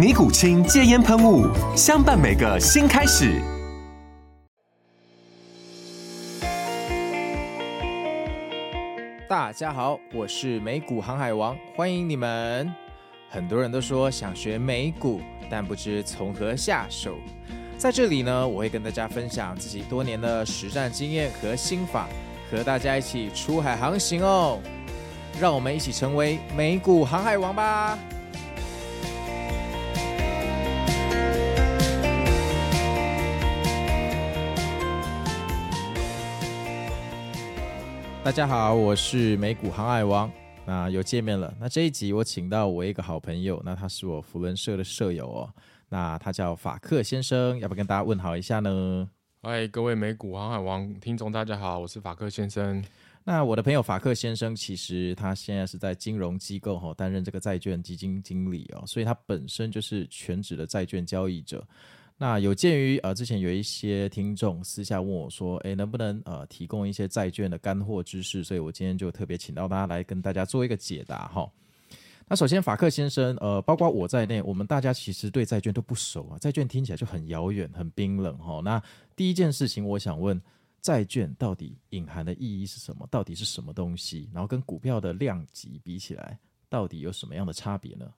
尼古清戒烟喷雾，相伴每个新开始。大家好，我是美股航海王，欢迎你们。很多人都说想学美股，但不知从何下手。在这里呢，我会跟大家分享自己多年的实战经验和心法，和大家一起出海航行哦。让我们一起成为美股航海王吧！大家好，我是美股航海王，那又见面了。那这一集我请到我一个好朋友，那他是我福伦社的舍友哦。那他叫法克先生，要不要跟大家问好一下呢？嗨，各位美股航海王听众，大家好，我是法克先生。那我的朋友法克先生，其实他现在是在金融机构哈担任这个债券基金经理哦，所以他本身就是全职的债券交易者。那有鉴于呃，之前有一些听众私下问我说，诶，能不能呃提供一些债券的干货知识？所以我今天就特别请到他来跟大家做一个解答哈。那首先，法克先生，呃，包括我在内，我们大家其实对债券都不熟啊，债券听起来就很遥远、很冰冷哈。那第一件事情，我想问，债券到底隐含的意义是什么？到底是什么东西？然后跟股票的量级比起来，到底有什么样的差别呢？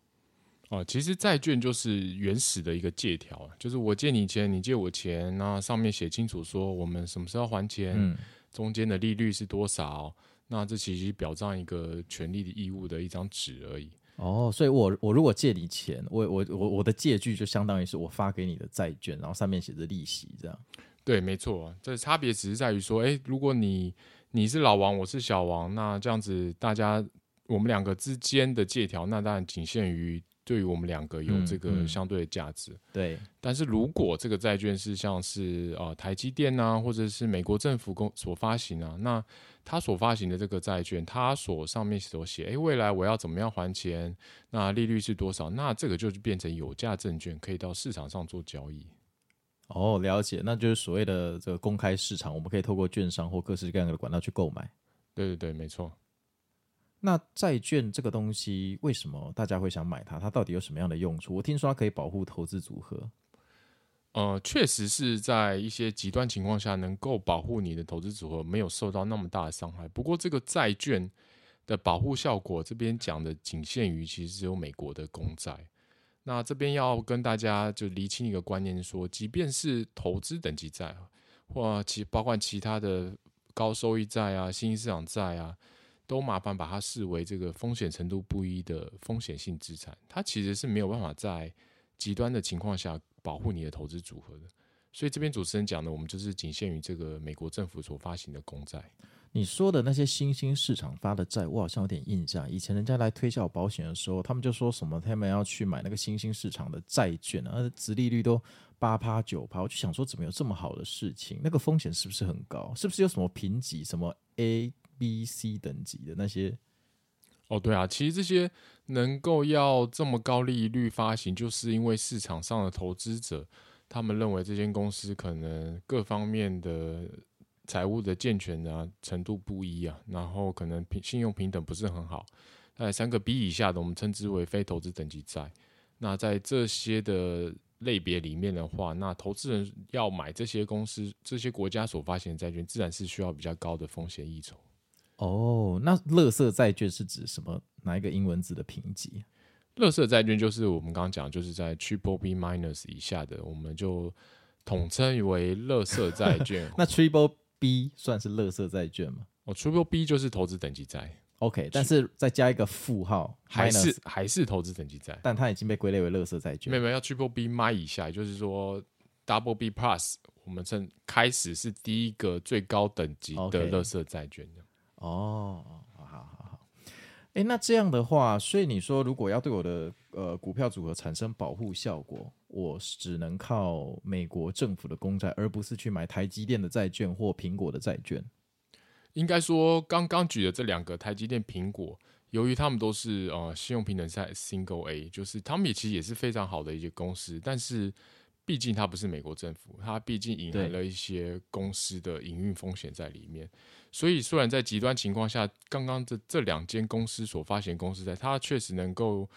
哦，其实债券就是原始的一个借条，就是我借你钱，你借我钱，那上面写清楚说我们什么时候还钱，嗯、中间的利率是多少，那这其实表彰一个权利的义务的一张纸而已。哦，所以我我如果借你钱，我我我我的借据就相当于是我发给你的债券，然后上面写着利息，这样。对，没错，这差别只是在于说，哎，如果你你是老王，我是小王，那这样子大家我们两个之间的借条，那当然仅限于。对于我们两个有这个相对的价值，嗯嗯、对。但是如果这个债券是像是啊、呃、台积电啊，或者是美国政府公所发行啊，那他所发行的这个债券，他所上面所写，哎，未来我要怎么样还钱？那利率是多少？那这个就是变成有价证券，可以到市场上做交易。哦，了解，那就是所谓的这个公开市场，我们可以透过券商或各式各样的管道去购买。对对对，没错。那债券这个东西，为什么大家会想买它？它到底有什么样的用处？我听说它可以保护投资组合。呃，确实是在一些极端情况下，能够保护你的投资组合没有受到那么大的伤害。不过，这个债券的保护效果，这边讲的仅限于其实只有美国的公债。那这边要跟大家就厘清一个观念说，说即便是投资等级债，或其包括其他的高收益债啊、新兴市场债啊。都麻烦把它视为这个风险程度不一的风险性资产，它其实是没有办法在极端的情况下保护你的投资组合的。所以这边主持人讲的，我们就是仅限于这个美国政府所发行的公债。你说的那些新兴市场发的债，我好像有点印象。以前人家来推销保险的时候，他们就说什么他们要去买那个新兴市场的债券，而殖利率都八趴九趴，我就想说怎么有这么好的事情？那个风险是不是很高？是不是有什么评级什么 A？B、C 等级的那些，哦，对啊，其实这些能够要这么高利率发行，就是因为市场上的投资者，他们认为这间公司可能各方面的财务的健全啊程度不一啊，然后可能平信用平等不是很好，在三个 B 以下的，我们称之为非投资等级债。那在这些的类别里面的话，那投资人要买这些公司、这些国家所发行的债券，自然是需要比较高的风险溢酬。哦，那乐色债券是指什么？哪一个英文字的评级？乐色债券就是我们刚刚讲，就是在 Triple B minus 以下的，我们就统称为乐色债券。那 Triple B 算是乐色债券吗？哦，Triple B 就是投资等级债。OK，但是再加一个负号，还是还是投资等级债，但它已经被归类为乐色债券。没有没有，要 Triple B 买以下，也就是说 Double B Plus，我们称开始是第一个最高等级的乐色债券。哦，好好好。哎，那这样的话，所以你说如果要对我的呃股票组合产生保护效果，我只能靠美国政府的公债，而不是去买台积电的债券或苹果的债券。应该说，刚刚举的这两个台积电、苹果，由于他们都是呃信用平等在 Single A，就是他们也其实也是非常好的一些公司，但是毕竟它不是美国政府，它毕竟隐含了一些公司的营运风险在里面。所以虽然在极端情况下，刚刚这这两间公司所发行公司债，它确实能够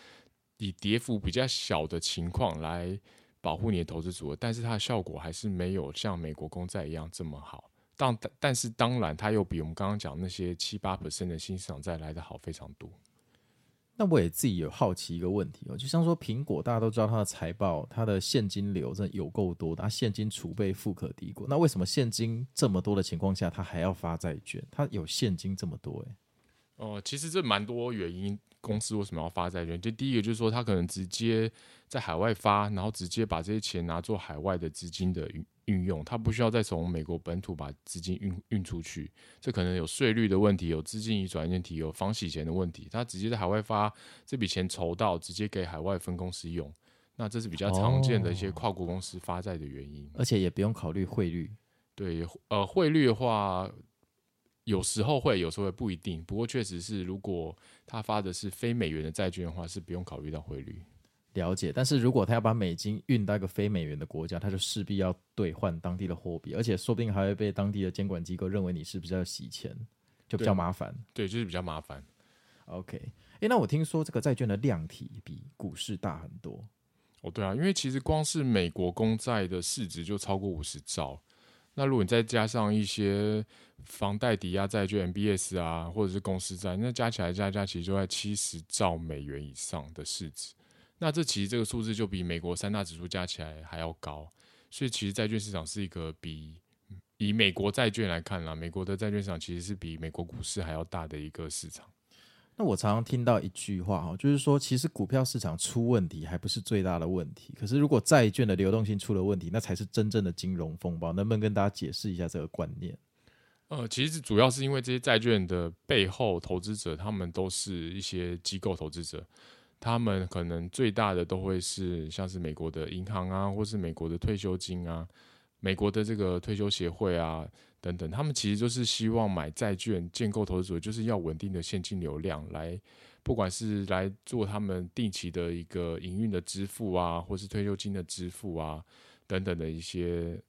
以跌幅比较小的情况来保护你的投资组合，但是它的效果还是没有像美国公债一样这么好。但但是当然，它又比我们刚刚讲那些七八 percent 的新市场债来的好非常多。那我也自己有好奇一个问题哦，就像说苹果，大家都知道它的财报，它的现金流真的有够多，它现金储备富可敌国。那为什么现金这么多的情况下，它还要发债券？它有现金这么多，欸，诶。哦，其实这蛮多原因，公司为什么要发债券？就第一个就是说，它可能直接在海外发，然后直接把这些钱拿做海外的资金的运运用，它不需要再从美国本土把资金运运出去。这可能有税率的问题，有资金移转问题，有防洗钱的问题。它直接在海外发这笔钱筹到，直接给海外分公司用。那这是比较常见的一些跨国公司发债的原因，而且也不用考虑汇率。对，呃，汇率的话。有时候会，有时候会不一定。不过确实是，如果他发的是非美元的债券的话，是不用考虑到汇率。了解。但是如果他要把美金运到一个非美元的国家，他就势必要兑换当地的货币，而且说不定还会被当地的监管机构认为你是不是要洗钱，就比较麻烦。对，就是比较麻烦。OK，诶，那我听说这个债券的量体比股市大很多。哦，对啊，因为其实光是美国公债的市值就超过五十兆。那如果你再加上一些房贷抵押债券 MBS 啊，或者是公司债，那加起来加加其实就在七十兆美元以上的市值。那这其实这个数字就比美国三大指数加起来还要高。所以其实债券市场是一个比以美国债券来看啦，美国的债券市场其实是比美国股市还要大的一个市场。那我常常听到一句话哈，就是说，其实股票市场出问题还不是最大的问题，可是如果债券的流动性出了问题，那才是真正的金融风暴。能不能跟大家解释一下这个观念？呃，其实主要是因为这些债券的背后投资者，他们都是一些机构投资者，他们可能最大的都会是像是美国的银行啊，或是美国的退休金啊，美国的这个退休协会啊。等等，他们其实就是希望买债券建构投资组，就是要稳定的现金流量来，不管是来做他们定期的一个营运的支付啊，或是退休金的支付啊，等等的一些。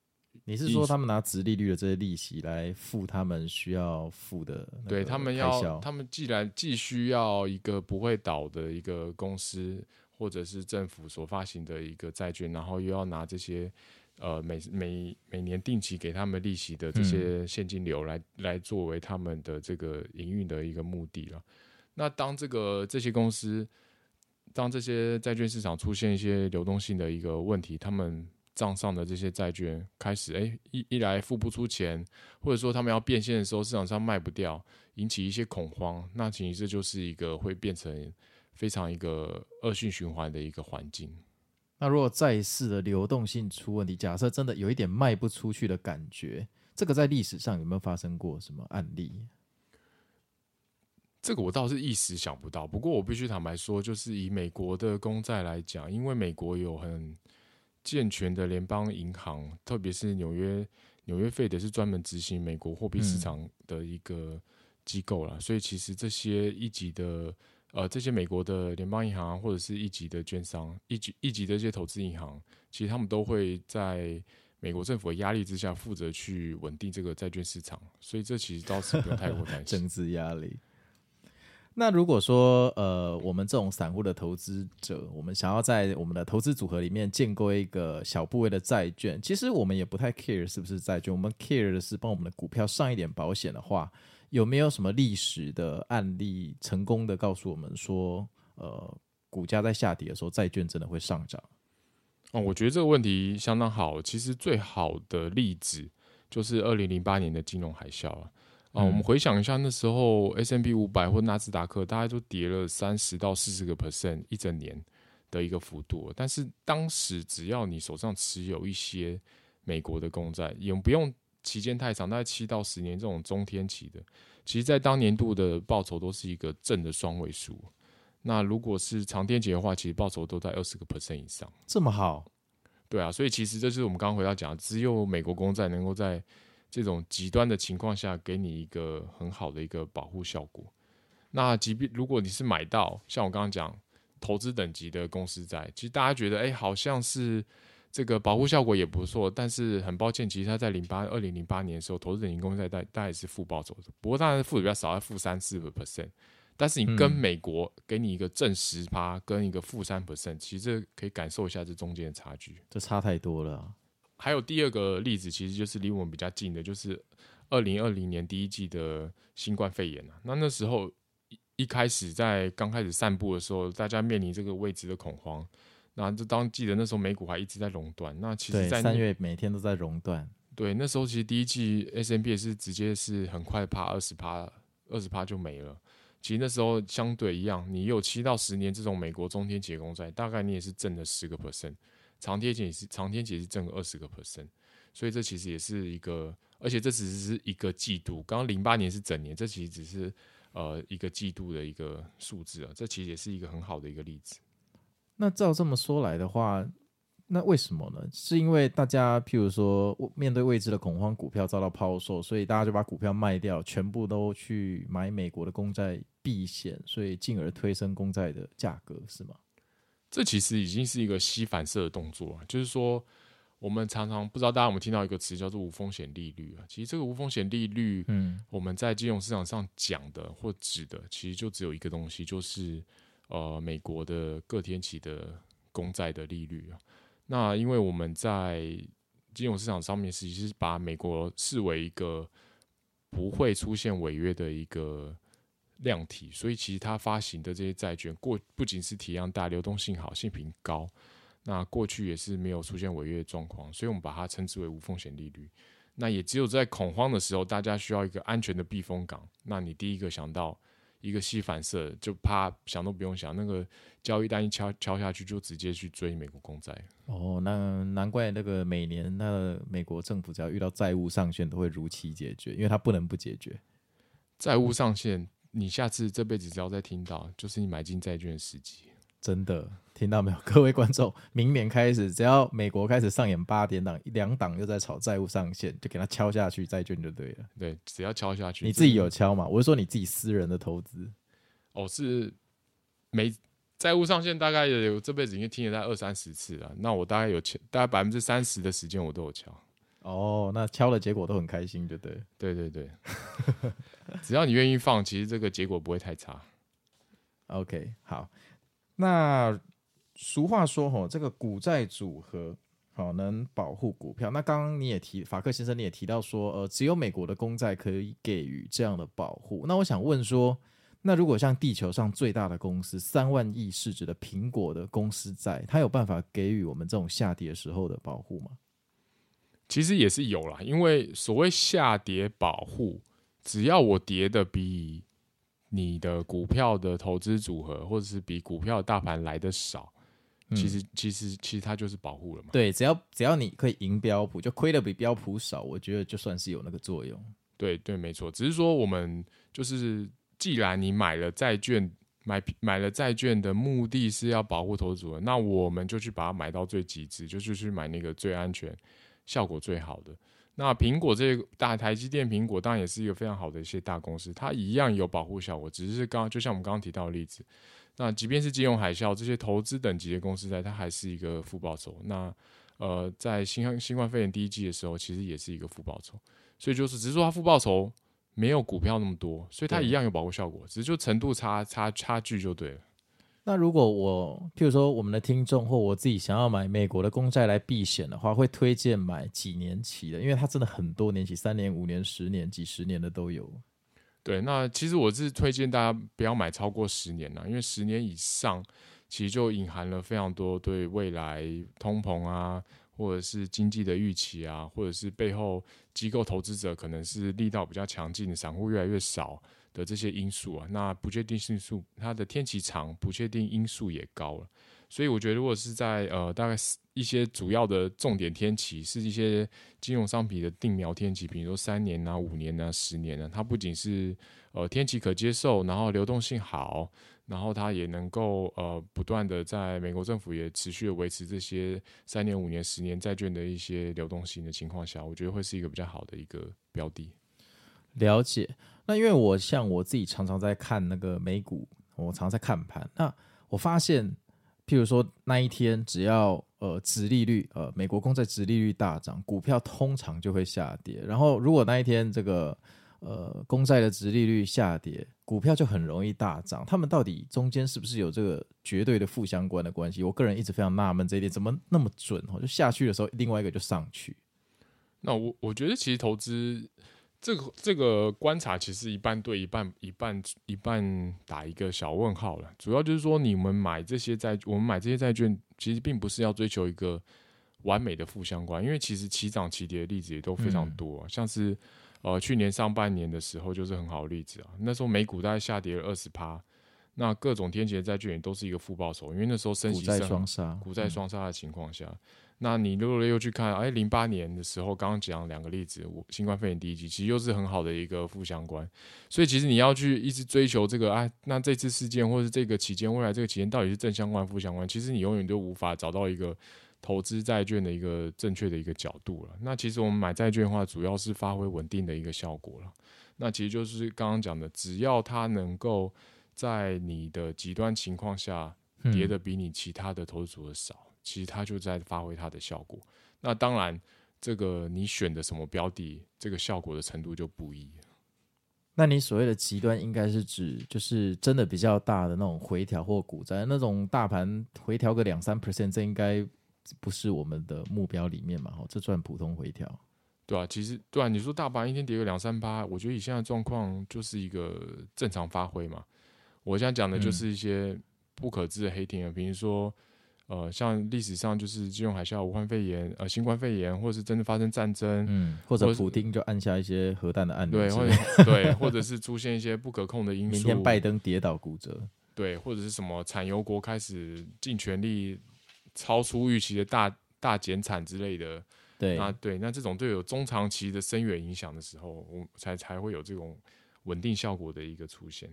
你是说他们拿直利率的这些利息来付他们需要付的？对，他们要，他们既然既需要一个不会倒的一个公司，或者是政府所发行的一个债券，然后又要拿这些。呃，每每每年定期给他们利息的这些现金流来，来、嗯、来作为他们的这个营运的一个目的了。那当这个这些公司，当这些债券市场出现一些流动性的一个问题，他们账上的这些债券开始，哎、欸，一一来付不出钱，或者说他们要变现的时候，市场上卖不掉，引起一些恐慌，那其实这就是一个会变成非常一个恶性循环的一个环境。那如果债市的流动性出问题，假设真的有一点卖不出去的感觉，这个在历史上有没有发生过什么案例？这个我倒是一时想不到。不过我必须坦白说，就是以美国的公债来讲，因为美国有很健全的联邦银行，特别是纽约纽约费德是专门执行美国货币市场的一个机构啦，嗯、所以其实这些一级的。呃，这些美国的联邦银行或者是一级的券商、一级一级的这些投资银行，其实他们都会在美国政府的压力之下，负责去稳定这个债券市场，所以这其实倒是不用太过担心 政治压力。那如果说呃，我们这种散户的投资者，我们想要在我们的投资组合里面建构一个小部位的债券，其实我们也不太 care 是不是债券，我们 care 的是帮我们的股票上一点保险的话。有没有什么历史的案例成功的告诉我们说，呃，股价在下跌的时候，债券真的会上涨？哦，我觉得这个问题相当好。其实最好的例子就是二零零八年的金融海啸啊。啊，我们回想一下，那时候 S&P 五百或纳斯达克，大概都跌了三十到四十个 percent 一整年的一个幅度。但是当时只要你手上持有一些美国的公债，也不用期间太长，大概七到十年这种中天期的，其实在当年度的报酬都是一个正的双位数。那如果是长天期的话，其实报酬都在二十个 percent 以上。这么好？对啊，所以其实这是我们刚刚回到讲，只有美国公债能够在这种极端的情况下，给你一个很好的一个保护效果。那即便如果你是买到像我刚刚讲投资等级的公司债，其实大家觉得哎，好像是这个保护效果也不错。但是很抱歉，其实它在零八二零零八年的时候，投资等级公司债大大概是负报酬的。不过当然负的比较少，在负三四个 percent。但是你跟美国给你一个正十趴，跟一个负三 percent，其实这可以感受一下这中间的差距。这差太多了啊。还有第二个例子，其实就是离我们比较近的，就是二零二零年第一季的新冠肺炎啊。那那时候一一开始在刚开始散步的时候，大家面临这个未知的恐慌。那就当记得那时候美股还一直在熔断。那其实，在三月每天都在熔断。对，那时候其实第一季 S&P 也是直接是很快趴二十趴，二十趴就没了。其实那时候相对一样，你有七到十年这种美国中天期公债，大概你也是挣了十个 percent。长天期也是长天期也是挣个二十个 percent，所以这其实也是一个，而且这只是一个季度。刚刚零八年是整年，这其实只是呃一个季度的一个数字啊，这其实也是一个很好的一个例子。那照这么说来的话，那为什么呢？是因为大家譬如说面对未知的恐慌，股票遭到抛售，所以大家就把股票卖掉，全部都去买美国的公债避险，所以进而推升公债的价格，是吗？这其实已经是一个吸反射的动作，就是说，我们常常不知道大家有没有听到一个词叫做无风险利率啊。其实这个无风险利率，嗯，我们在金融市场上讲的或指的，其实就只有一个东西，就是呃，美国的各天期的公债的利率啊。那因为我们在金融市场上面，实际是把美国视为一个不会出现违约的一个。量体，所以其实它发行的这些债券过不仅是体量大、流动性好、性评高，那过去也是没有出现违约状况，所以我们把它称之为无风险利率。那也只有在恐慌的时候，大家需要一个安全的避风港，那你第一个想到一个吸反射，就怕想都不用想，那个交易单一敲敲下去，就直接去追美国公债。哦，那难怪那个每年那个美国政府只要遇到债务上限，都会如期解决，因为它不能不解决债务上限。你下次这辈子只要再听到，就是你买进债券的时机。真的听到没有，各位观众？明年开始，只要美国开始上演八点档，两档又在炒债务上限，就给他敲下去，债券就对了。对，只要敲下去。你自己有敲吗？我是说你自己私人的投资。哦，是没债务上限，大概有这辈子已经听了大概二三十次了。那我大概有敲，大概百分之三十的时间我都有敲。哦，那敲的结果都很开心，对不对？对对对，只要你愿意放，其实这个结果不会太差。OK，好。那俗话说，吼，这个股债组合好能保护股票。那刚刚你也提，法克先生你也提到说，呃，只有美国的公债可以给予这样的保护。那我想问说，那如果像地球上最大的公司三万亿市值的苹果的公司债，它有办法给予我们这种下跌时候的保护吗？其实也是有啦，因为所谓下跌保护，只要我跌的比你的股票的投资组合，或者是比股票大盘来的少，嗯、其实其实其实它就是保护了嘛。对，只要只要你可以赢标普，就亏的比标普少，我觉得就算是有那个作用。对对，没错。只是说我们就是，既然你买了债券，买买了债券的目的是要保护投资组合，那我们就去把它买到最极致，就是去买那个最安全。效果最好的。那苹果这个大台积电，苹果当然也是一个非常好的一些大公司，它一样有保护效果。只是刚刚就像我们刚刚提到的例子，那即便是金融海啸这些投资等级的公司在，它还是一个负报酬。那呃，在新新冠肺炎第一季的时候，其实也是一个负报酬。所以就是只是说它负报酬没有股票那么多，所以它一样有保护效果，只是就程度差差差距就对了。那如果我，譬如说我们的听众或我自己想要买美国的公债来避险的话，会推荐买几年期的？因为它真的很多年期，三年、五年、十年、几十年的都有。对，那其实我是推荐大家不要买超过十年了，因为十年以上，其实就隐含了非常多对未来通膨啊，或者是经济的预期啊，或者是背后机构投资者可能是力道比较强劲，散户越来越少的这些因素啊。那不确定性数，它的天期长，不确定因素也高了。所以我觉得，如果是在呃大概一些主要的重点天期，是一些金融商品的定锚天期，比如说三年啊、五年啊、十年啊，它不仅是呃天期可接受，然后流动性好，然后它也能够呃不断的在美国政府也持续维持这些三年、五年、十年债券的一些流动性的情况下，我觉得会是一个比较好的一个标的。了解。那因为我像我自己常常在看那个美股，我常常在看盘，那我发现。譬如说那一天，只要呃，殖利率呃，美国公债殖利率大涨，股票通常就会下跌。然后如果那一天这个呃，公债的殖利率下跌，股票就很容易大涨。他们到底中间是不是有这个绝对的负相关的关系？我个人一直非常纳闷这一点，怎么那么准哦？就下去的时候，另外一个就上去。那我我觉得其实投资。这个这个观察其实一半对一半一半一半打一个小问号了。主要就是说，你们买这些债，我们买这些债券，其实并不是要追求一个完美的负相关，因为其实齐涨齐跌的例子也都非常多，嗯、像是呃去年上半年的时候就是很好的例子啊。那时候美股大概下跌了二十趴，那各种天劫债券也都是一个负报酬，因为那时候升息双杀，股债双杀的情况下。嗯那你如果又去看，哎，零八年的时候，刚刚讲两个例子，我新冠肺炎第一季，其实又是很好的一个负相关。所以其实你要去一直追求这个，哎，那这次事件或是这个期间，未来这个期间到底是正相关、负相关？其实你永远都无法找到一个投资债券的一个正确的一个角度了。那其实我们买债券的话，主要是发挥稳定的一个效果了。那其实就是刚刚讲的，只要它能够在你的极端情况下跌的比你其他的投资组合少。其实它就在发挥它的效果。那当然，这个你选的什么标的，这个效果的程度就不一。那你所谓的极端，应该是指就是真的比较大的那种回调或股灾，那种大盘回调个两三 percent，这应该不是我们的目标里面嘛？哈，这算普通回调。对啊，其实对啊，你说大盘一天跌个两三趴，我觉得以现在状况就是一个正常发挥嘛。我现在讲的就是一些不可知的黑天鹅，比如说。呃，像历史上就是金融海啸、武汉肺炎、呃，新冠肺炎，或者是真的发生战争，嗯，或者普丁就按下一些核弹的按钮，对，或者对，或者是出现一些不可控的因素，明天拜登跌倒骨折，对，或者是什么产油国开始尽全力超出预期的大大减产之类的，对，那对，那这种都有中长期的深远影响的时候，我才才会有这种稳定效果的一个出现。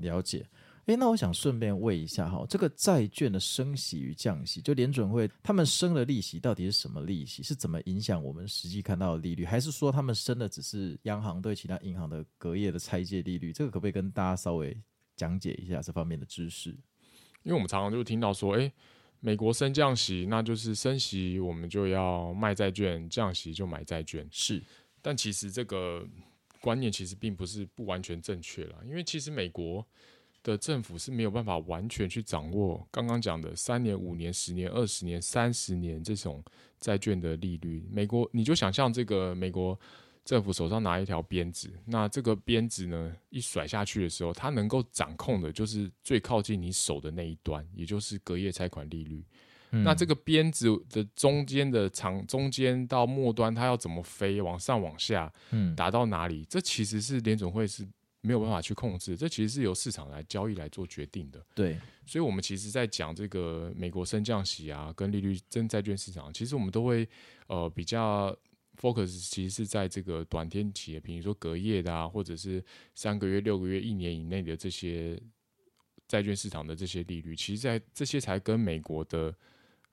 了解。诶，那我想顺便问一下哈，这个债券的升息与降息，就联准会他们升的利息到底是什么利息？是怎么影响我们实际看到的利率？还是说他们升的只是央行对其他银行的隔夜的拆借利率？这个可不可以跟大家稍微讲解一下这方面的知识？因为我们常常就听到说，诶，美国升降息，那就是升息我们就要卖债券，降息就买债券。是，但其实这个观念其实并不是不完全正确了，因为其实美国。的政府是没有办法完全去掌握刚刚讲的三年、五年、十年、二十年、三十年这种债券的利率。美国，你就想象这个美国政府手上拿一条鞭子，那这个鞭子呢一甩下去的时候，它能够掌控的就是最靠近你手的那一端，也就是隔夜拆款利率。嗯、那这个鞭子的中间的长中间到末端，它要怎么飞，往上往下，嗯，达到哪里？这其实是联总会是。没有办法去控制，这其实是由市场来交易来做决定的。对，所以，我们其实，在讲这个美国升降息啊，跟利率真债券市场，其实我们都会呃比较 focus，其实是在这个短天期，比如说隔夜的啊，或者是三个月、六个月、一年以内的这些债券市场的这些利率，其实，在这些才跟美国的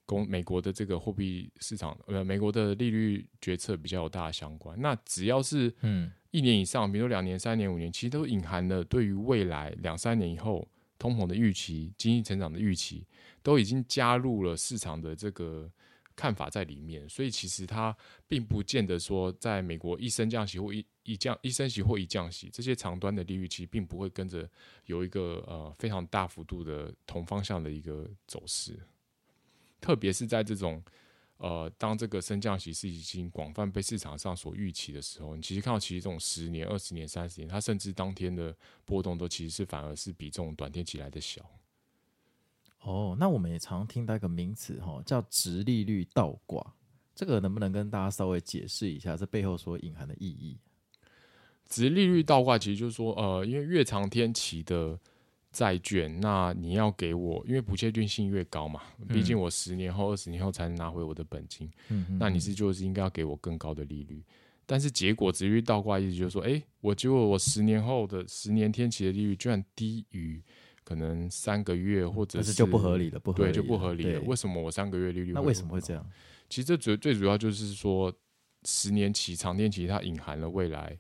公美国的这个货币市场呃美国的利率决策比较有大的相关。那只要是嗯。一年以上，比如两年、三年、五年，其实都隐含了对于未来两三年以后通膨的预期、经济成长的预期，都已经加入了市场的这个看法在里面。所以其实它并不见得说，在美国一升降息或一一降一升息或一降息，这些长端的利率其实并不会跟着有一个呃非常大幅度的同方向的一个走势，特别是在这种。呃，当这个升降息是已经广泛被市场上所预期的时候，你其实看到其实这种十年、二十年、三十年，它甚至当天的波动都其实是反而是比这种短天期来的小。哦，那我们也常听到一个名词哈，叫直利率倒挂，这个能不能跟大家稍微解释一下这背后所隐含的意义？直利率倒挂其实就是说，呃，因为越长天期的债券，那你要给我，因为不确定性越高嘛，毕竟我十年后、二十年后才能拿回我的本金，嗯，那你是就是应该要给我更高的利率。但是结果殖利率倒挂意思就是说，哎、欸，我结果我十年后的十年天期的利率居然低于可能三个月，或者是，是就不合理了，不合理，对，就不合理了。为什么我三个月利率？那为什么会这样？其实这最最主要就是说，十年期、长天期它隐含了未来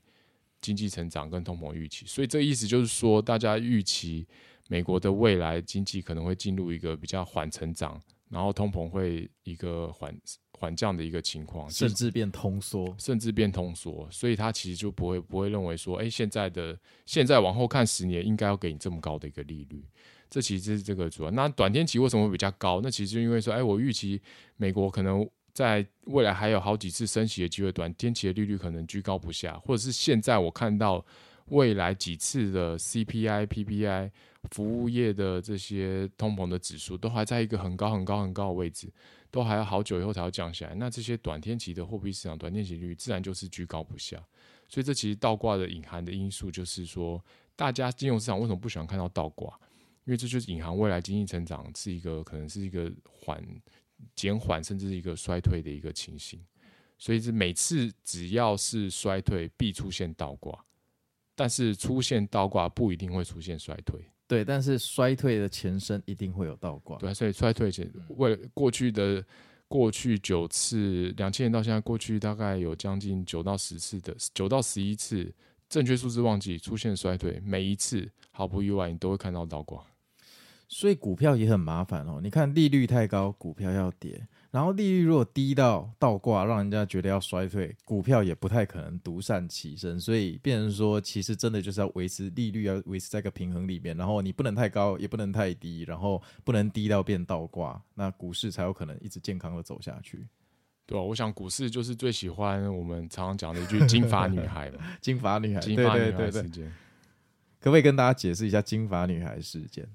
经济成长跟通膨预期，所以这意思就是说，大家预期美国的未来经济可能会进入一个比较缓成长，然后通膨会一个缓。缓降的一个情况，甚至变通缩，甚至变通缩，所以他其实就不会不会认为说，哎、欸，现在的现在往后看十年应该要给你这么高的一个利率，这其实是这个主要。那短天期为什么会比较高？那其实就因为说，哎、欸，我预期美国可能在未来还有好几次升息的机会，短天期的利率可能居高不下，或者是现在我看到未来几次的 CPI、PPI、服务业的这些通膨的指数都还在一个很高、很高、很高的位置。都还要好久以后才要降下来，那这些短天期的货币市场、短天期利率自然就是居高不下。所以这其实倒挂的隐含的因素就是说，大家金融市场为什么不喜欢看到倒挂？因为这就是隐含未来经济成长是一个可能是一个缓减缓，甚至是一个衰退的一个情形。所以是每次只要是衰退，必出现倒挂，但是出现倒挂不一定会出现衰退。对，但是衰退的前身一定会有倒挂。对，所以衰退前，为过去的过去九次，两千年到现在，过去大概有将近九到十次的九到十一次，正确数字忘记出现衰退，每一次毫不意外，你都会看到倒挂。所以股票也很麻烦哦。你看利率太高，股票要跌。然后利率如果低到倒挂，让人家觉得要衰退，股票也不太可能独善其身。所以变成说，其实真的就是要维持利率，要维持在一个平衡里面。然后你不能太高，也不能太低，然后不能低到变倒挂，那股市才有可能一直健康的走下去。对啊，我想股市就是最喜欢我们常常讲的一句“金发女孩”嘛，“金发女孩”，金发女孩事件，可不可以跟大家解释一下“金发女孩”事件？“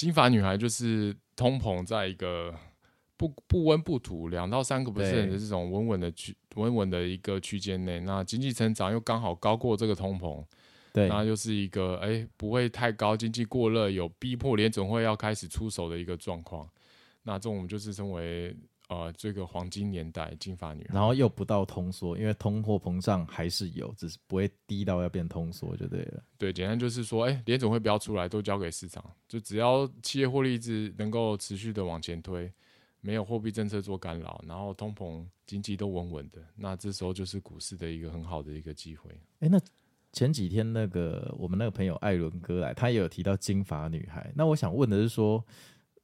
金发女孩”就是通膨在一个。不不温不土，两到三个 percent 的这种稳稳的区稳稳的一个区间内，那经济成长又刚好高过这个通膨，对，那就是一个哎、欸、不会太高，经济过热，有逼迫联总会要开始出手的一个状况。那这种我们就是称为呃这个黄金年代金发女孩，然后又不到通缩，因为通货膨胀还是有，只是不会低到要变通缩就对了。对，简单就是说，哎、欸，联总会不要出来，都交给市场，就只要企业获利一直能够持续的往前推。没有货币政策做干扰，然后通膨经济都稳稳的，那这时候就是股市的一个很好的一个机会。哎，那前几天那个我们那个朋友艾伦哥来，他也有提到金发女孩。那我想问的是说，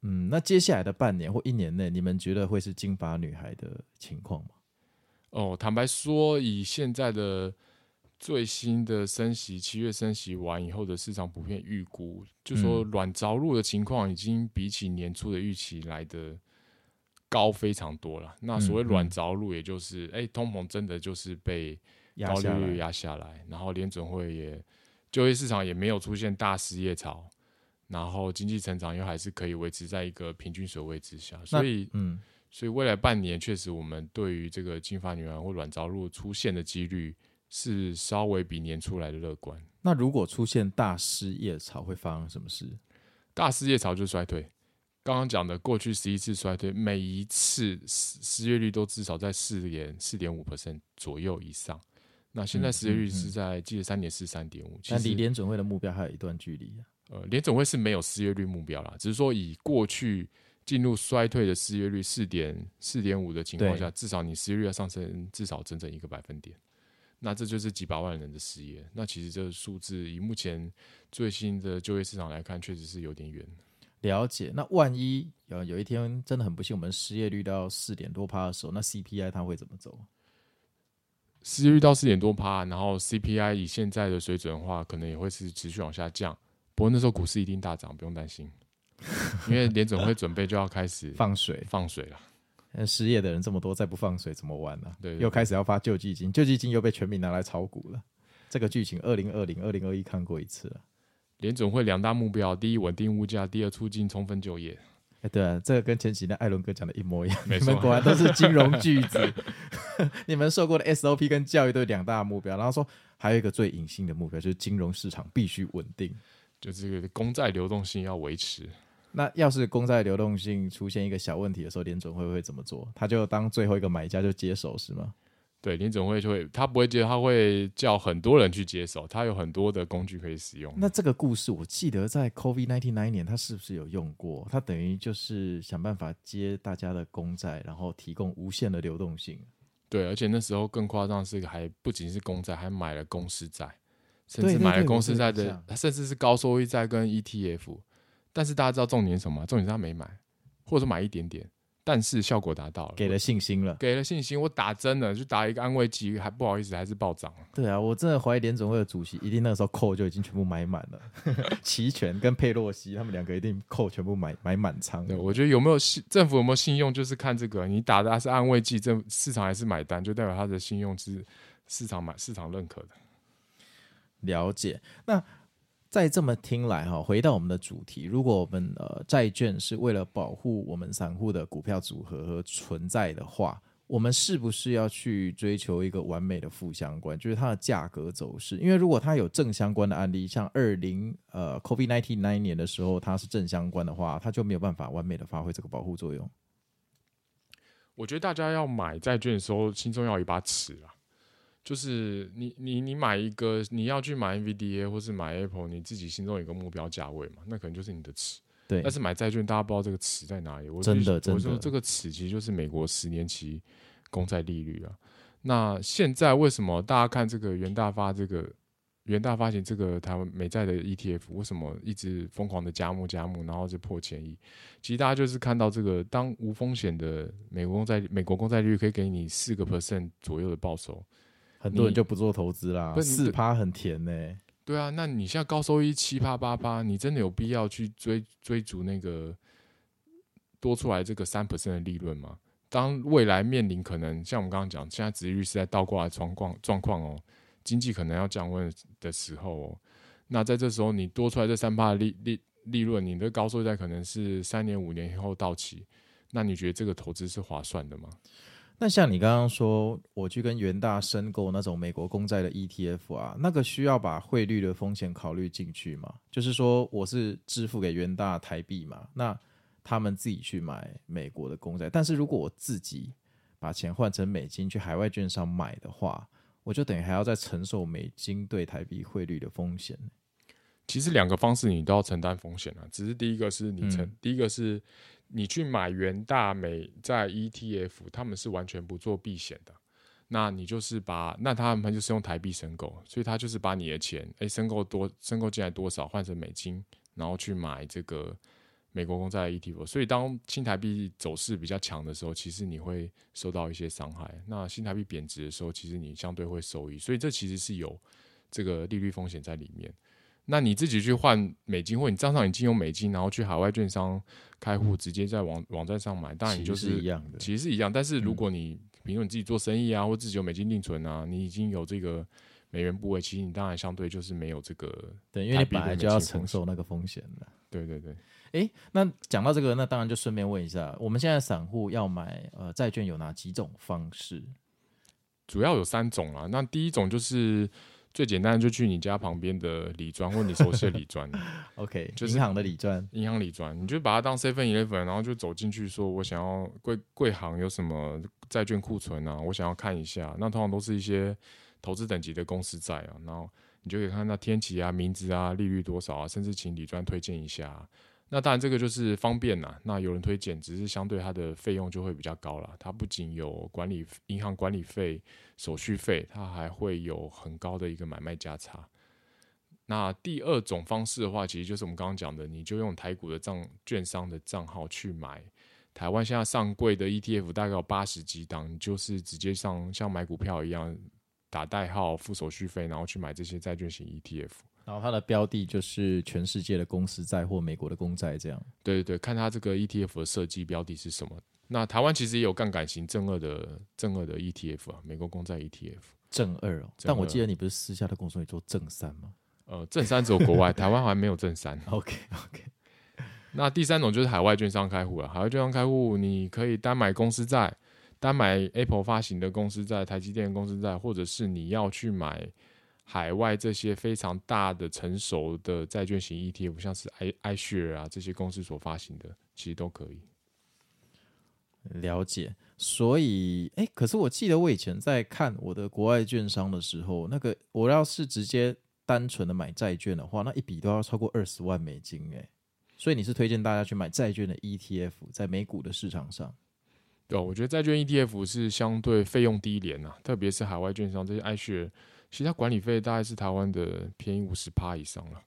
嗯，那接下来的半年或一年内，你们觉得会是金发女孩的情况吗？哦，坦白说，以现在的最新的升息，七月升息完以后的市场普遍预估，就说软着陆的情况已经比起年初的预期来的。高非常多了。那所谓软着陆，也就是哎、嗯嗯欸，通膨真的就是被高利率压下来，然后联准会也就业市场也没有出现大失业潮，然后经济成长又还是可以维持在一个平均水位之下。所以，嗯，所以未来半年确实，我们对于这个金发女孩或软着陆出现的几率是稍微比年初来的乐观。那如果出现大失业潮，会发生什么事？大失业潮就是衰退。刚刚讲的过去十一次衰退，每一次失失业率都至少在四点四点五 percent 左右以上。那现在失业率是在记得三点四三点五，但离联准会的目标还有一段距离。呃，联总会是没有失业率目标啦，只是说以过去进入衰退的失业率四点四点五的情况下，至少你失业率要上升至少整整一个百分点。那这就是几百万人的失业。那其实这个数字以目前最新的就业市场来看，确实是有点远。了解，那万一有有一天真的很不幸，我们失业率到四点多趴的时候，那 CPI 它会怎么走？失业率到四点多趴，然后 CPI 以现在的水准的话，可能也会是持续往下降。不过那时候股市一定大涨，不用担心，因为联准会准备就要开始 放水放水了。失业的人这么多，再不放水怎么玩呢、啊？对，对，又开始要发救济金，救济金又被全民拿来炒股了。这个剧情，二零二零、二零二一看过一次了。联总会两大目标：第一，稳定物价；第二，促进充分就业。哎，对啊，这个跟前几天艾伦哥讲的一模一样。你们果然都是金融巨子。你们受过的 SOP 跟教育都有两大目标，然后说还有一个最隐性的目标，就是金融市场必须稳定，就是这个公债流动性要维持。那要是公债流动性出现一个小问题的时候，联准会会怎么做？他就当最后一个买家就接手是吗？对，联准会就会，他不会接，他会叫很多人去接手，他有很多的工具可以使用。那这个故事，我记得在 COVID nineteen 那一年，他是不是有用过？他等于就是想办法接大家的公债，然后提供无限的流动性。对，而且那时候更夸张的是，还不仅是公债，还买了公司债，甚至买了公司债的，甚至是高收益债跟 ETF。但是大家知道重点是什么？重点是他没买，或者买一点点。但是效果达到了，给了信心了，给了信心。我打针了，就打一个安慰剂，还不好意思，还是暴涨了。对啊，我真的怀疑联总会的主席一定那个时候扣就已经全部买满了，齐全跟佩洛西他们两个一定扣全部买买满仓。对，我觉得有没有信政府有没有信用，就是看这个，你打的还是安慰剂，政市场还是买单，就代表他的信用是市场买市场认可的。了解，那。再这么听来哈，回到我们的主题，如果我们呃债券是为了保护我们散户的股票组合和存在的话，我们是不是要去追求一个完美的负相关，就是它的价格走势？因为如果它有正相关的案例，像二零呃 COVID-19 那一年的时候，它是正相关的话，它就没有办法完美的发挥这个保护作用。我觉得大家要买债券的时候，心中要有一把尺啊。就是你你你买一个，你要去买 NVDA 或是买 Apple，你自己心中有一个目标价位嘛？那可能就是你的尺。对。但是买债券，大家不知道这个尺在哪里。我真的，真的。我说这个尺其实就是美国十年期公债利率啊。那现在为什么大家看这个元大发这个元大发行这个台湾美债的 ETF，为什么一直疯狂的加募加募，然后就破千亿？其实大家就是看到这个，当无风险的美国公债美国公债利率可以给你四个 percent 左右的报酬。很多人就不做投资啦，四趴很甜呢、欸。对啊，那你现在高收益七趴八趴，你真的有必要去追追逐那个多出来这个三 percent 的利润吗？当未来面临可能像我们刚刚讲，现在殖利率是在倒挂的状况状况哦，经济可能要降温的时候哦，那在这时候你多出来这三趴的利利利润，你的高收益债可能是三年五年以后到期，那你觉得这个投资是划算的吗？那像你刚刚说，我去跟元大申购那种美国公债的 ETF 啊，那个需要把汇率的风险考虑进去吗？就是说，我是支付给元大台币嘛，那他们自己去买美国的公债。但是如果我自己把钱换成美金去海外券商买的话，我就等于还要再承受美金对台币汇率的风险。其实两个方式你都要承担风险啊，只是第一个是你承，嗯、第一个是。你去买元大美债 ETF，他们是完全不做避险的。那你就是把，那他们就是用台币申购，所以他就是把你的钱，诶、申购多，申购进来多少换成美金，然后去买这个美国公债 ETF。所以当新台币走势比较强的时候，其实你会受到一些伤害。那新台币贬值的时候，其实你相对会受益。所以这其实是有这个利率风险在里面。那你自己去换美金，或你账上已经有美金，然后去海外券商开户，直接在网网站上买，当然你就是一样的，其实是一样。但是如果你比如你自己做生意啊，或自己有美金定存啊，你已经有这个美元部位，其实你当然相对就是没有这个，对，因为你本来就要承受那个风险的。对对对。诶，那讲到这个，那当然就顺便问一下，我们现在散户要买呃债券有哪几种方式？主要有三种啊。那第一种就是。最简单的就去你家旁边的理专或你熟悉的理专，OK，就是银行的理专，银行理专，你就把它当 Seven Eleven，然后就走进去说，我想要贵贵行有什么债券库存啊，我想要看一下。那通常都是一些投资等级的公司债啊，然后你就可以看到天期啊、名字啊、利率多少啊，甚至请理专推荐一下。那当然，这个就是方便啦。那有人推荐，只是相对它的费用就会比较高了。它不仅有管理银行管理费、手续费，它还会有很高的一个买卖价差。那第二种方式的话，其实就是我们刚刚讲的，你就用台股的账券商的账号去买台湾现在上柜的 ETF，大概有八十几档，就是直接上像买股票一样打代号、付手续费，然后去买这些债券型 ETF。然后它的标的就是全世界的公司债或美国的公债，这样。对对对，看它这个 ETF 的设计标的是什么。那台湾其实也有杠杆型正二的正二的 ETF 啊，美国公债 ETF。正二哦。但我记得你不是私下的跟我说你做正三吗？呃，正三只有国外，台湾还没有正三。OK OK。那第三种就是海外券商开户了。海外券商开户，你可以单买公司债，单买 Apple 发行的公司债、台积电公司债，或者是你要去买海外这些非常大的成熟的债券型 ETF，像是 i iShare 啊这些公司所发行的，其实都可以。了解。所以，哎，可是我记得我以前在看我的国外券商的时候，那个我要是直接单纯的买债券的话，那一笔都要超过二十万美金，哎，所以你是推荐大家去买债券的 ETF，在美股的市场上？对，我觉得债券 ETF 是相对费用低廉呐，特别是海外券商这些 iShare，其实它管理费大概是台湾的便宜五十趴以上了，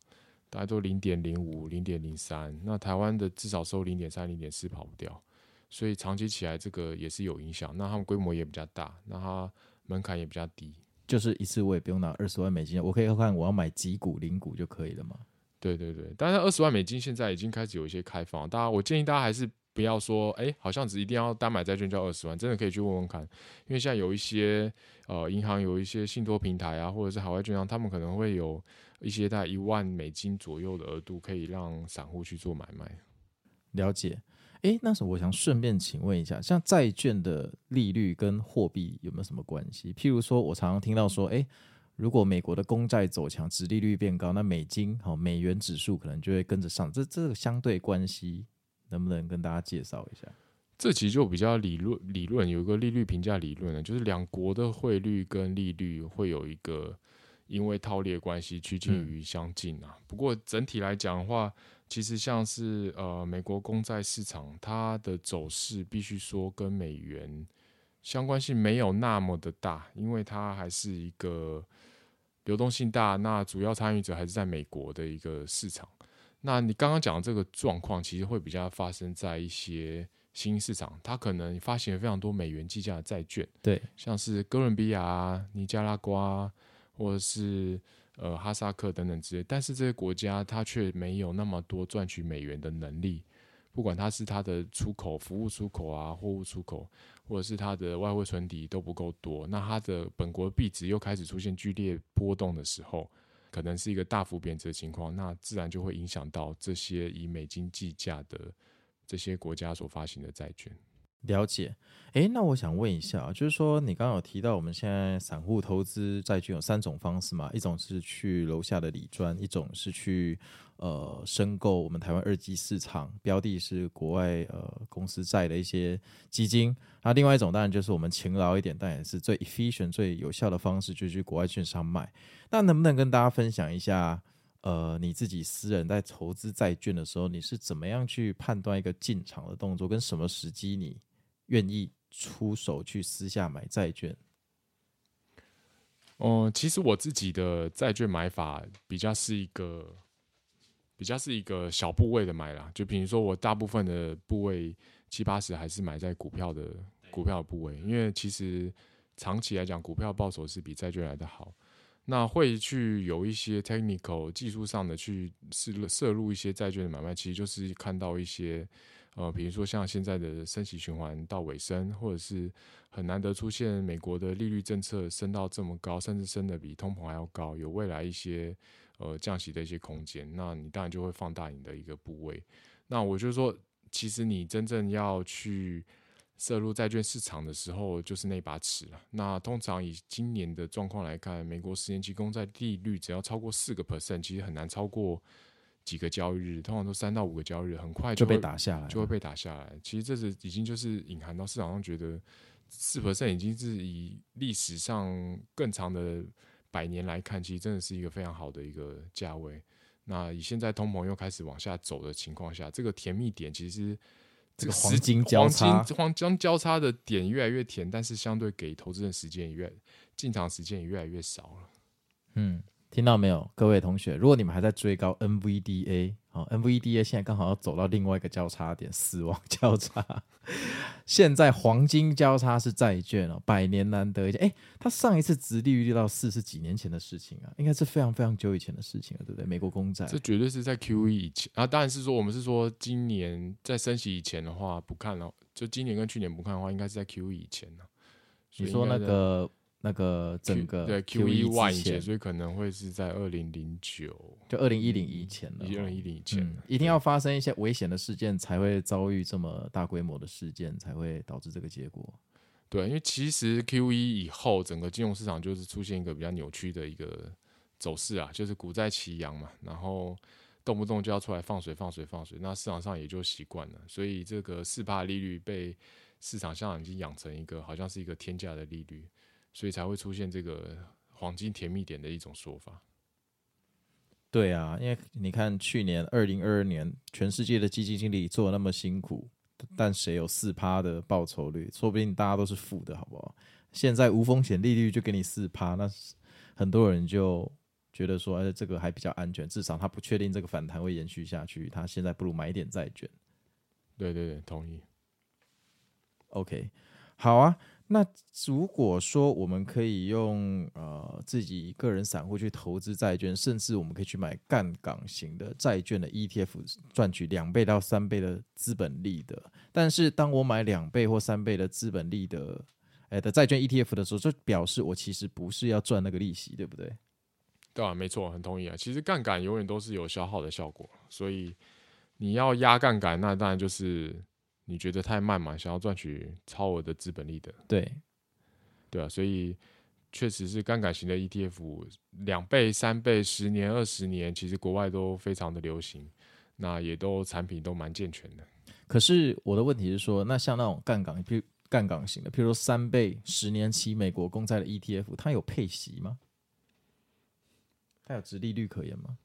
大概都零点零五、零点零三，那台湾的至少收零点三、零点四跑不掉。所以长期起来，这个也是有影响。那他们规模也比较大，那它门槛也比较低。就是一次我也不用拿二十万美金，我可以看我要买几股零股就可以了嘛？对对对，但是二十万美金现在已经开始有一些开放。大家，我建议大家还是不要说，哎，好像只一定要单买债券就要二十万，真的可以去问问看。因为现在有一些呃银行有一些信托平台啊，或者是海外券商，他们可能会有一些大概一万美金左右的额度，可以让散户去做买卖。了解。诶，那是我想顺便请问一下，像债券的利率跟货币有没有什么关系？譬如说，我常常听到说，诶，如果美国的公债走强，殖利率变高，那美金好，美元指数可能就会跟着上。这这个相对关系，能不能跟大家介绍一下？这其实就比较理论，理论有一个利率评价理论呢，就是两国的汇率跟利率会有一个因为套利关系趋近于相近啊。嗯、不过整体来讲的话，其实像是呃美国公债市场，它的走势必须说跟美元相关性没有那么的大，因为它还是一个流动性大，那主要参与者还是在美国的一个市场。那你刚刚讲的这个状况，其实会比较发生在一些新兴市场，它可能发行了非常多美元计价的债券，对，像是哥伦比亚、尼加拉瓜，或者是。呃，哈萨克等等之类，但是这些国家它却没有那么多赚取美元的能力，不管它是它的出口、服务出口啊、货物出口，或者是它的外汇存底都不够多，那它的本国币值又开始出现剧烈波动的时候，可能是一个大幅贬值的情况，那自然就会影响到这些以美金计价的这些国家所发行的债券。了解，诶，那我想问一下，就是说你刚刚有提到我们现在散户投资债券有三种方式嘛？一种是去楼下的理专，一种是去呃申购我们台湾二级市场标的，是国外呃公司债的一些基金。那另外一种当然就是我们勤劳一点，但也是最 efficient 最有效的方式，就是去国外券商买。那能不能跟大家分享一下，呃，你自己私人在投资债券的时候，你是怎么样去判断一个进场的动作，跟什么时机你？愿意出手去私下买债券？哦、呃，其实我自己的债券买法比较是一个，比较是一个小部位的买啦。就比如说，我大部分的部位七八十还是买在股票的股票的部位，因为其实长期来讲，股票报酬是比债券来的好。那会去有一些 technical 技术上的去涉摄入一些债券的买卖，其实就是看到一些。呃，比如说像现在的升息循环到尾声，或者是很难得出现美国的利率政策升到这么高，甚至升得比通膨还要高，有未来一些呃降息的一些空间，那你当然就会放大你的一个部位。那我就说，其实你真正要去涉入债券市场的时候，就是那把尺了。那通常以今年的状况来看，美国十年期公债利率只要超过四个 percent，其实很难超过。几个交易日，通常都三到五个交易日，很快就，就被打下来，就会被打下来。其实这是已经就是隐含到市场上，觉得四 percent 已经是以历史上更长的百年来看，其实真的是一个非常好的一个价位。那以现在通膨又开始往下走的情况下，这个甜蜜点其实这个黄金交叉，黄金黄金交叉的点越来越甜，但是相对给投资人时间也越进场时间也越来越少了。嗯。听到没有，各位同学？如果你们还在追高 NVDA，好，NVDA 现在刚好要走到另外一个交叉点，死亡交叉。现在黄金交叉是债券哦，百年难得一见。哎，它上一次殖利率到四是几年前的事情啊，应该是非常非常久以前的事情了，对不对？美国公债，这绝对是在 QE 以前啊。当然是说，我们是说今年在升息以前的话不看了，就今年跟去年不看的话，应该是在 QE 以前呢。你说那个？那个整个 Q, 对 Q E 以前，所以可能会是在二零零九，就二零一零以前了。二零一零以前、嗯，一定要发生一些危险的事件，才会遭遇这么大规模的事件，才会导致这个结果。对，因为其实 Q E 以后，整个金融市场就是出现一个比较扭曲的一个走势啊，就是股债齐扬嘛，然后动不动就要出来放水、放水、放水，那市场上也就习惯了，所以这个四帕利率被市场上已经养成一个好像是一个天价的利率。所以才会出现这个黄金甜蜜点的一种说法。对啊，因为你看去年二零二二年，全世界的基金经理做的那么辛苦，但谁有四趴的报酬率？说不定大家都是负的，好不好？现在无风险利率就给你四趴，那很多人就觉得说，哎，这个还比较安全，至少他不确定这个反弹会延续下去，他现在不如买一点债券。对对对，同意。OK，好啊。那如果说我们可以用呃自己个人散户去投资债券，甚至我们可以去买杠杆型的债券的 ETF，赚取两倍到三倍的资本利得。但是当我买两倍或三倍的资本利得，哎的债券 ETF 的时候，就表示我其实不是要赚那个利息，对不对？对啊，没错，很同意啊。其实杠杆永远都是有消耗的效果，所以你要压杠杆，那当然就是。你觉得太慢嘛？想要赚取超额的资本利得？对，对啊，所以确实是杠杆型的 ETF，两倍、三倍、十年、二十年，其实国外都非常的流行，那也都产品都蛮健全的。可是我的问题是说，那像那种杠杆，譬如杠杆型的，譬如说三倍、十年期美国公债的 ETF，它有配息吗？它有殖利率可言吗？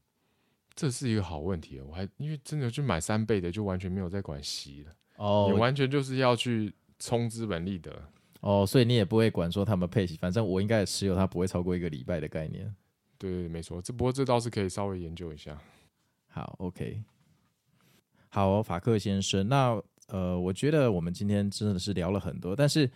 这是一个好问题，我还因为真的去买三倍的，就完全没有在管息了。哦，你完全就是要去充资本利得哦，所以你也不会管说他们配息，反正我应该也持有它不会超过一个礼拜的概念。对对，没错，这不过这倒是可以稍微研究一下。好，OK，好哦，法克先生，那呃，我觉得我们今天真的是聊了很多，但是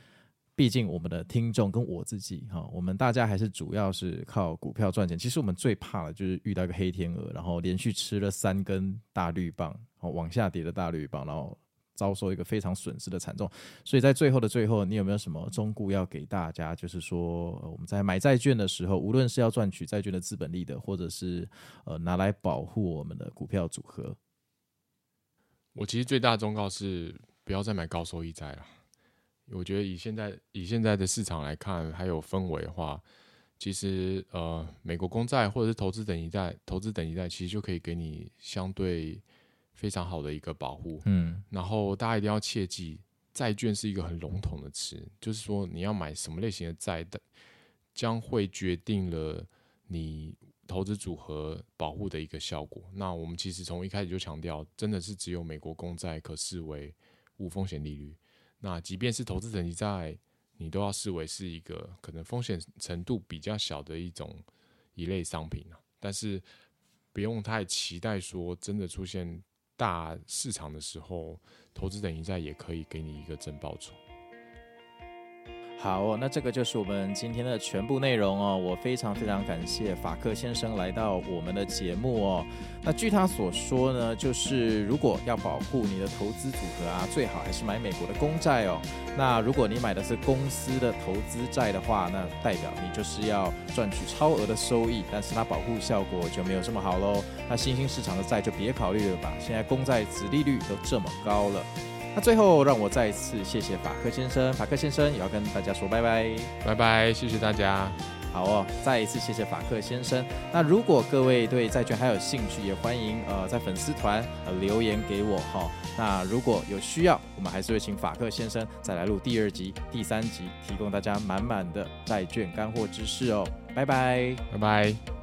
毕竟我们的听众跟我自己哈，我们大家还是主要是靠股票赚钱。其实我们最怕的就是遇到一个黑天鹅，然后连续吃了三根大绿棒，哦，往下跌的大绿棒，然后。遭受一个非常损失的惨重，所以在最后的最后，你有没有什么忠告要给大家？就是说，我们在买债券的时候，无论是要赚取债券的资本利得，或者是呃拿来保护我们的股票组合，我其实最大的忠告是不要再买高收益债了。我觉得以现在以现在的市场来看，还有氛围的话，其实呃美国公债或者是投资等级债、投资等级债，其实就可以给你相对。非常好的一个保护，嗯，然后大家一定要切记，债券是一个很笼统的词，就是说你要买什么类型的债的，将会决定了你投资组合保护的一个效果。那我们其实从一开始就强调，真的是只有美国公债可视为无风险利率。那即便是投资等级债，你都要视为是一个可能风险程度比较小的一种一类商品啊。但是不用太期待说真的出现。大市场的时候，投资等一债也可以给你一个正报酬。好哦，那这个就是我们今天的全部内容哦。我非常非常感谢法克先生来到我们的节目哦。那据他所说呢，就是如果要保护你的投资组合啊，最好还是买美国的公债哦。那如果你买的是公司的投资债的话，那代表你就是要赚取超额的收益，但是它保护效果就没有这么好喽。那新兴市场的债就别考虑了吧，现在公债殖利率都这么高了。那最后，让我再一次谢谢法克先生。法克先生也要跟大家说拜拜，拜拜，谢谢大家。好哦，再一次谢谢法克先生。那如果各位对债券还有兴趣，也欢迎呃在粉丝团呃留言给我哈、那如果有需要，我们还是会请法克先生再来录第二集、第三集，提供大家满满的债券干货知识哦。拜拜，拜拜。